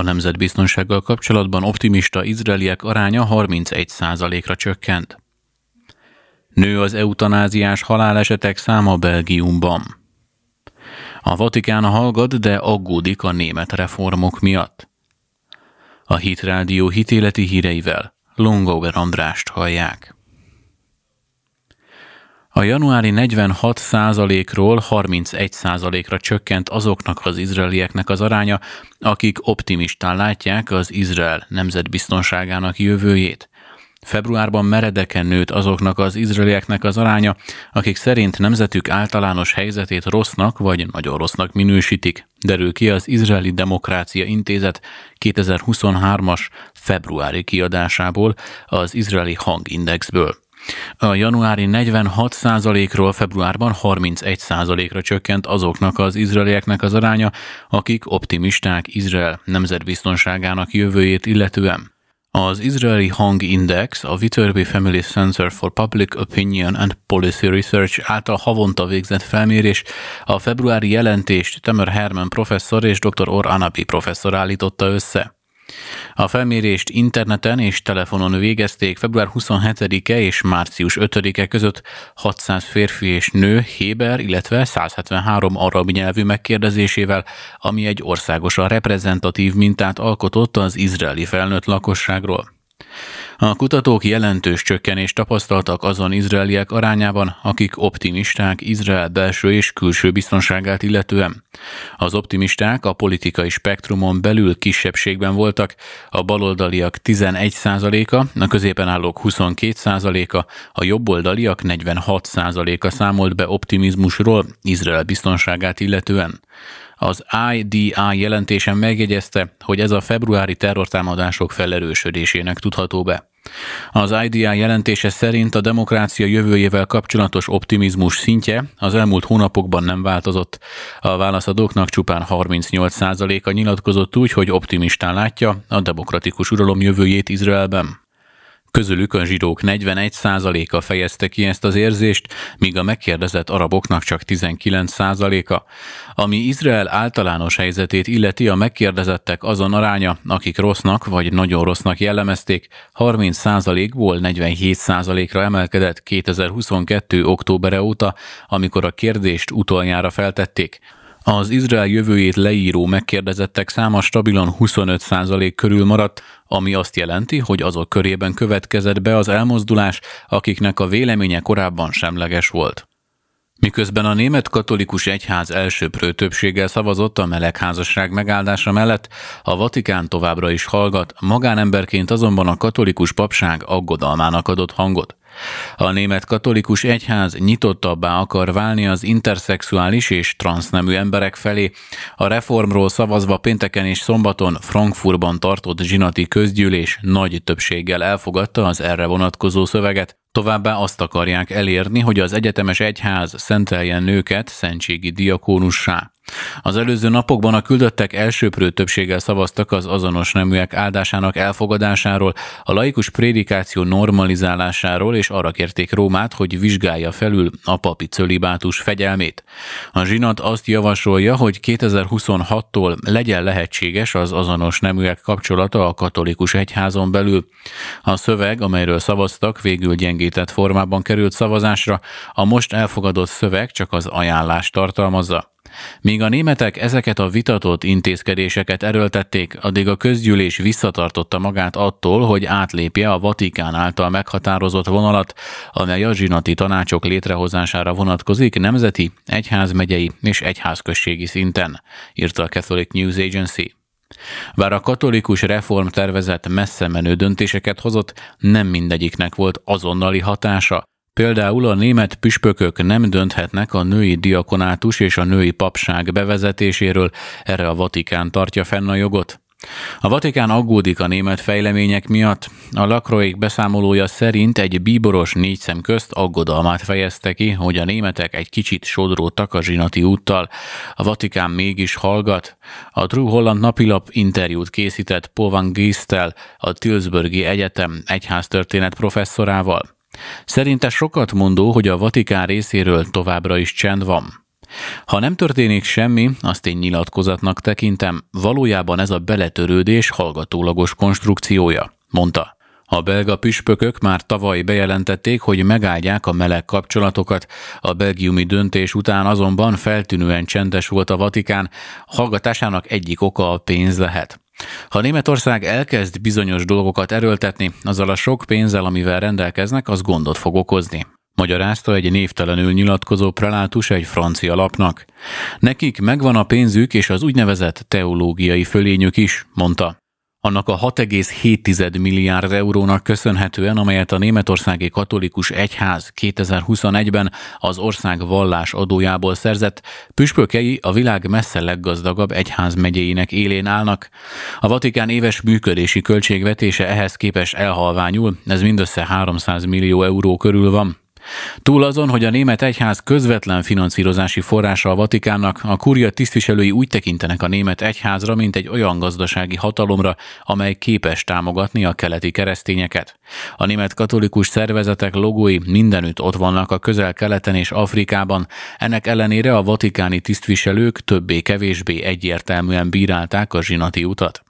A nemzetbiztonsággal kapcsolatban optimista izraeliek aránya 31%-ra csökkent. Nő az eutanáziás halálesetek száma Belgiumban. A Vatikán hallgat, de aggódik a német reformok miatt. A Hit Rádió hitéleti híreivel Longover Andrást hallják. A januári 46% ról 31% ra csökkent azoknak az izraelieknek az aránya, akik optimistán látják az Izrael nemzetbiztonságának jövőjét. Februárban meredeken nőtt azoknak az izraelieknek az aránya, akik szerint nemzetük általános helyzetét rossznak vagy nagyon rossznak minősítik, derül ki az Izraeli Demokrácia Intézet 2023-as februári kiadásából, az Izraeli Hangindexből. A januári 46%-ról februárban 31%-ra csökkent azoknak az izraelieknek az aránya, akik optimisták Izrael nemzetbiztonságának jövőjét illetően. Az izraeli hangindex a Viterbi Family Center for Public Opinion and Policy Research által havonta végzett felmérés a februári jelentést Temer Herman professzor és dr. Or Anabi professzor állította össze. A felmérést interneten és telefonon végezték február 27-e és március 5-e között 600 férfi és nő Héber, illetve 173 arab nyelvű megkérdezésével, ami egy országosan reprezentatív mintát alkotott az izraeli felnőtt lakosságról. A kutatók jelentős csökkenést tapasztaltak azon izraeliek arányában, akik optimisták Izrael belső és külső biztonságát illetően. Az optimisták a politikai spektrumon belül kisebbségben voltak, a baloldaliak 11%-a, a középen állók 22%-a, a jobboldaliak 46%-a számolt be optimizmusról Izrael biztonságát illetően. Az IDI jelentésen megjegyezte, hogy ez a februári terrortámadások felerősödésének tudható be. Az IDI jelentése szerint a demokrácia jövőjével kapcsolatos optimizmus szintje az elmúlt hónapokban nem változott. A válaszadóknak csupán 38%-a nyilatkozott úgy, hogy optimistán látja a demokratikus uralom jövőjét Izraelben. Közülük a zsidók 41%-a fejezte ki ezt az érzést, míg a megkérdezett araboknak csak 19%-a. Ami Izrael általános helyzetét illeti, a megkérdezettek azon aránya, akik rossznak vagy nagyon rossznak jellemezték, 30%-ból 47%-ra emelkedett 2022. októbere óta, amikor a kérdést utoljára feltették. Az Izrael jövőjét leíró megkérdezettek száma stabilan 25% körül maradt, ami azt jelenti, hogy azok körében következett be az elmozdulás, akiknek a véleménye korábban semleges volt. Miközben a német katolikus egyház elsőprő többséggel szavazott a melegházasság megáldása mellett, a Vatikán továbbra is hallgat, magánemberként azonban a katolikus papság aggodalmának adott hangot. A német katolikus egyház nyitottabbá akar válni az interszexuális és transznemű emberek felé. A reformról szavazva pénteken és szombaton Frankfurtban tartott zsinati közgyűlés nagy többséggel elfogadta az erre vonatkozó szöveget. Továbbá azt akarják elérni, hogy az egyetemes egyház szenteljen nőket szentségi diakónussá. Az előző napokban a küldöttek elsőprő többséggel szavaztak az azonos neműek áldásának elfogadásáról, a laikus prédikáció normalizálásáról, és arra kérték Rómát, hogy vizsgálja felül a papi cölibátus fegyelmét. A zsinat azt javasolja, hogy 2026-tól legyen lehetséges az azonos neműek kapcsolata a katolikus egyházon belül. A szöveg, amelyről szavaztak, végül gyengített formában került szavazásra, a most elfogadott szöveg csak az ajánlást tartalmazza. Míg a németek ezeket a vitatott intézkedéseket erőltették, addig a közgyűlés visszatartotta magát attól, hogy átlépje a Vatikán által meghatározott vonalat, amely a zsinati tanácsok létrehozására vonatkozik nemzeti, egyházmegyei és egyházközségi szinten, írta a Catholic News Agency. Bár a katolikus reformtervezet messze menő döntéseket hozott, nem mindegyiknek volt azonnali hatása, Például a német püspökök nem dönthetnek a női diakonátus és a női papság bevezetéséről, erre a Vatikán tartja fenn a jogot. A Vatikán aggódik a német fejlemények miatt. A Lakroik beszámolója szerint egy bíboros négy szem közt aggodalmát fejezte ki, hogy a németek egy kicsit sodródtak a zsinati úttal. A Vatikán mégis hallgat. A True Holland napilap interjút készített Paul van Gistel, a Tilsburgi Egyetem egyháztörténet professzorával. Szerinte sokat mondó, hogy a Vatikán részéről továbbra is csend van. Ha nem történik semmi, azt én nyilatkozatnak tekintem, valójában ez a beletörődés hallgatólagos konstrukciója, mondta. A belga püspökök már tavaly bejelentették, hogy megáldják a meleg kapcsolatokat. A belgiumi döntés után azonban feltűnően csendes volt a Vatikán, hallgatásának egyik oka a pénz lehet. Ha Németország elkezd bizonyos dolgokat erőltetni, azzal a sok pénzzel, amivel rendelkeznek, az gondot fog okozni. Magyarázta egy névtelenül nyilatkozó prelátus egy francia lapnak. Nekik megvan a pénzük és az úgynevezett teológiai fölényük is, mondta annak a 6,7 milliárd eurónak köszönhetően, amelyet a németországi katolikus egyház 2021-ben az ország vallás adójából szerzett, püspökei a világ messze leggazdagabb egyház megyéinek élén állnak. A Vatikán éves működési költségvetése ehhez képest elhalványul, ez mindössze 300 millió euró körül van. Túl azon, hogy a német egyház közvetlen finanszírozási forrása a Vatikánnak, a kuria tisztviselői úgy tekintenek a német egyházra, mint egy olyan gazdasági hatalomra, amely képes támogatni a keleti keresztényeket. A német katolikus szervezetek logói mindenütt ott vannak a közel-keleten és Afrikában, ennek ellenére a vatikáni tisztviselők többé-kevésbé egyértelműen bírálták a zsinati utat.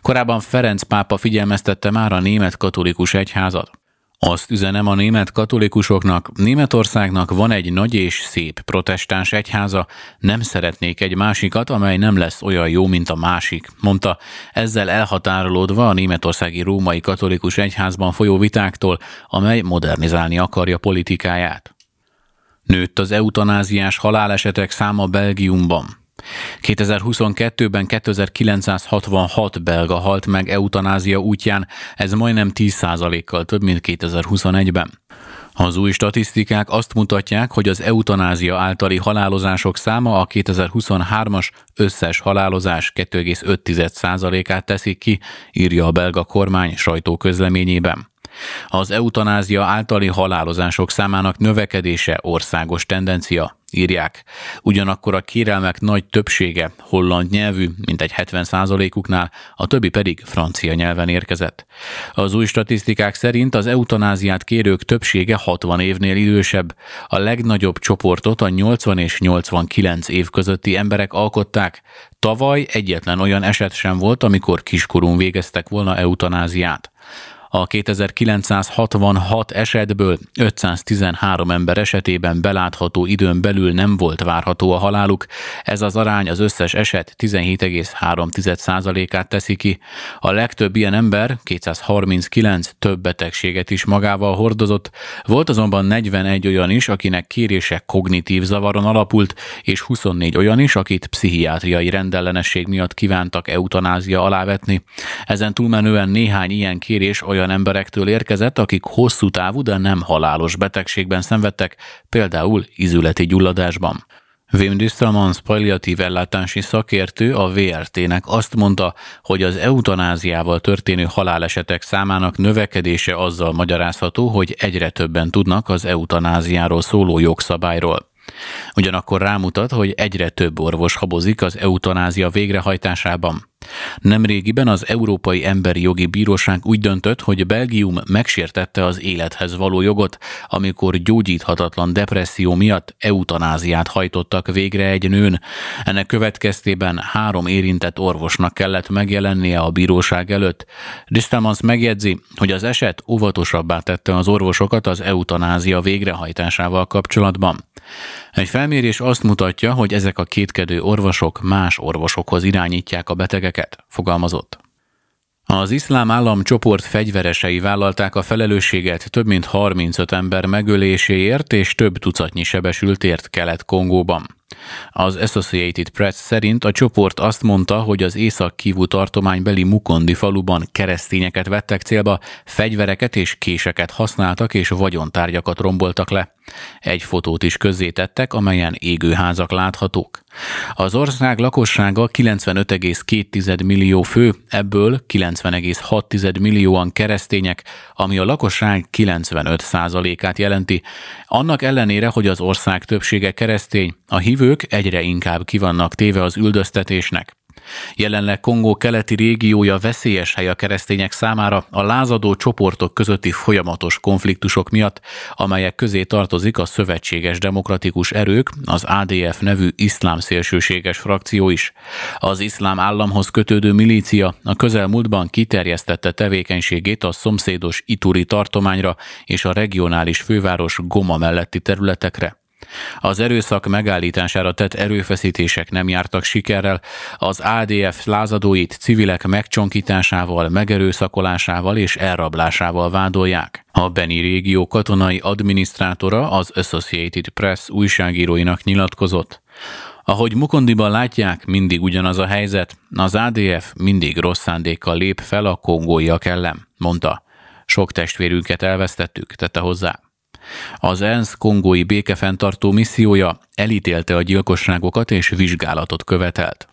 Korábban Ferenc pápa figyelmeztette már a német katolikus egyházat. Azt üzenem a német katolikusoknak, Németországnak van egy nagy és szép protestáns egyháza, nem szeretnék egy másikat, amely nem lesz olyan jó, mint a másik, mondta, ezzel elhatárolódva a németországi római katolikus egyházban folyó vitáktól, amely modernizálni akarja politikáját. Nőtt az eutanáziás halálesetek száma Belgiumban. 2022-ben 2966 belga halt meg eutanázia útján, ez majdnem 10%-kal több, mint 2021-ben. Az új statisztikák azt mutatják, hogy az eutanázia általi halálozások száma a 2023-as összes halálozás 2,5%-át teszik ki, írja a belga kormány sajtóközleményében. Az eutanázia általi halálozások számának növekedése országos tendencia, írják. Ugyanakkor a kérelmek nagy többsége holland nyelvű, mint egy 70%-uknál, a többi pedig francia nyelven érkezett. Az új statisztikák szerint az eutanáziát kérők többsége 60 évnél idősebb. A legnagyobb csoportot a 80 és 89 év közötti emberek alkották. Tavaly egyetlen olyan eset sem volt, amikor kiskorún végeztek volna eutanáziát. A 2966 esetből 513 ember esetében belátható időn belül nem volt várható a haláluk, ez az arány az összes eset 17,3%-át teszi ki. A legtöbb ilyen ember, 239 több betegséget is magával hordozott, volt azonban 41 olyan is, akinek kérése kognitív zavaron alapult, és 24 olyan is, akit pszichiátriai rendellenesség miatt kívántak eutanázia alávetni. Ezen túlmenően néhány ilyen kérés olyan olyan emberektől érkezett, akik hosszú távú, de nem halálos betegségben szenvedtek, például izületi gyulladásban. Wim Distelmans palliatív ellátási szakértő a VRT-nek azt mondta, hogy az eutanáziával történő halálesetek számának növekedése azzal magyarázható, hogy egyre többen tudnak az eutanáziáról szóló jogszabályról. Ugyanakkor rámutat, hogy egyre több orvos habozik az eutanázia végrehajtásában. Nemrégiben az Európai Emberi Jogi Bíróság úgy döntött, hogy Belgium megsértette az élethez való jogot, amikor gyógyíthatatlan depresszió miatt eutanáziát hajtottak végre egy nőn. Ennek következtében három érintett orvosnak kellett megjelennie a bíróság előtt. Distelmans megjegyzi, hogy az eset óvatosabbá tette az orvosokat az eutanázia végrehajtásával kapcsolatban. Egy felmérés azt mutatja, hogy ezek a kétkedő orvosok más orvosokhoz irányítják a betegeket, fogalmazott. Az iszlám állam csoport fegyveresei vállalták a felelősséget több mint 35 ember megöléséért és több tucatnyi sebesültért Kelet-Kongóban. Az Associated Press szerint a csoport azt mondta, hogy az Észak-Kivu tartománybeli Mukondi faluban keresztényeket vettek célba, fegyvereket és késeket használtak és vagyontárgyakat romboltak le. Egy fotót is közzétettek, amelyen égőházak láthatók. Az ország lakossága 95,2 millió fő, ebből 90,6 millióan keresztények, ami a lakosság 95%-át jelenti. Annak ellenére, hogy az ország többsége keresztény, a hívők egyre inkább kivannak téve az üldöztetésnek. Jelenleg Kongó keleti régiója veszélyes hely a keresztények számára a lázadó csoportok közötti folyamatos konfliktusok miatt, amelyek közé tartozik a szövetséges demokratikus erők, az ADF nevű iszlám szélsőséges frakció is. Az iszlám államhoz kötődő milícia a közelmúltban kiterjesztette tevékenységét a szomszédos Ituri tartományra és a regionális főváros Goma melletti területekre. Az erőszak megállítására tett erőfeszítések nem jártak sikerrel, az ADF lázadóit civilek megcsonkításával, megerőszakolásával és elrablásával vádolják. A Beni régió katonai adminisztrátora az Associated Press újságíróinak nyilatkozott. Ahogy Mukondiban látják, mindig ugyanaz a helyzet, az ADF mindig rossz szándékkal lép fel a kongóiak ellen, mondta. Sok testvérünket elvesztettük, tette hozzá. Az ENSZ kongói békefenntartó missziója elítélte a gyilkosságokat és vizsgálatot követelt.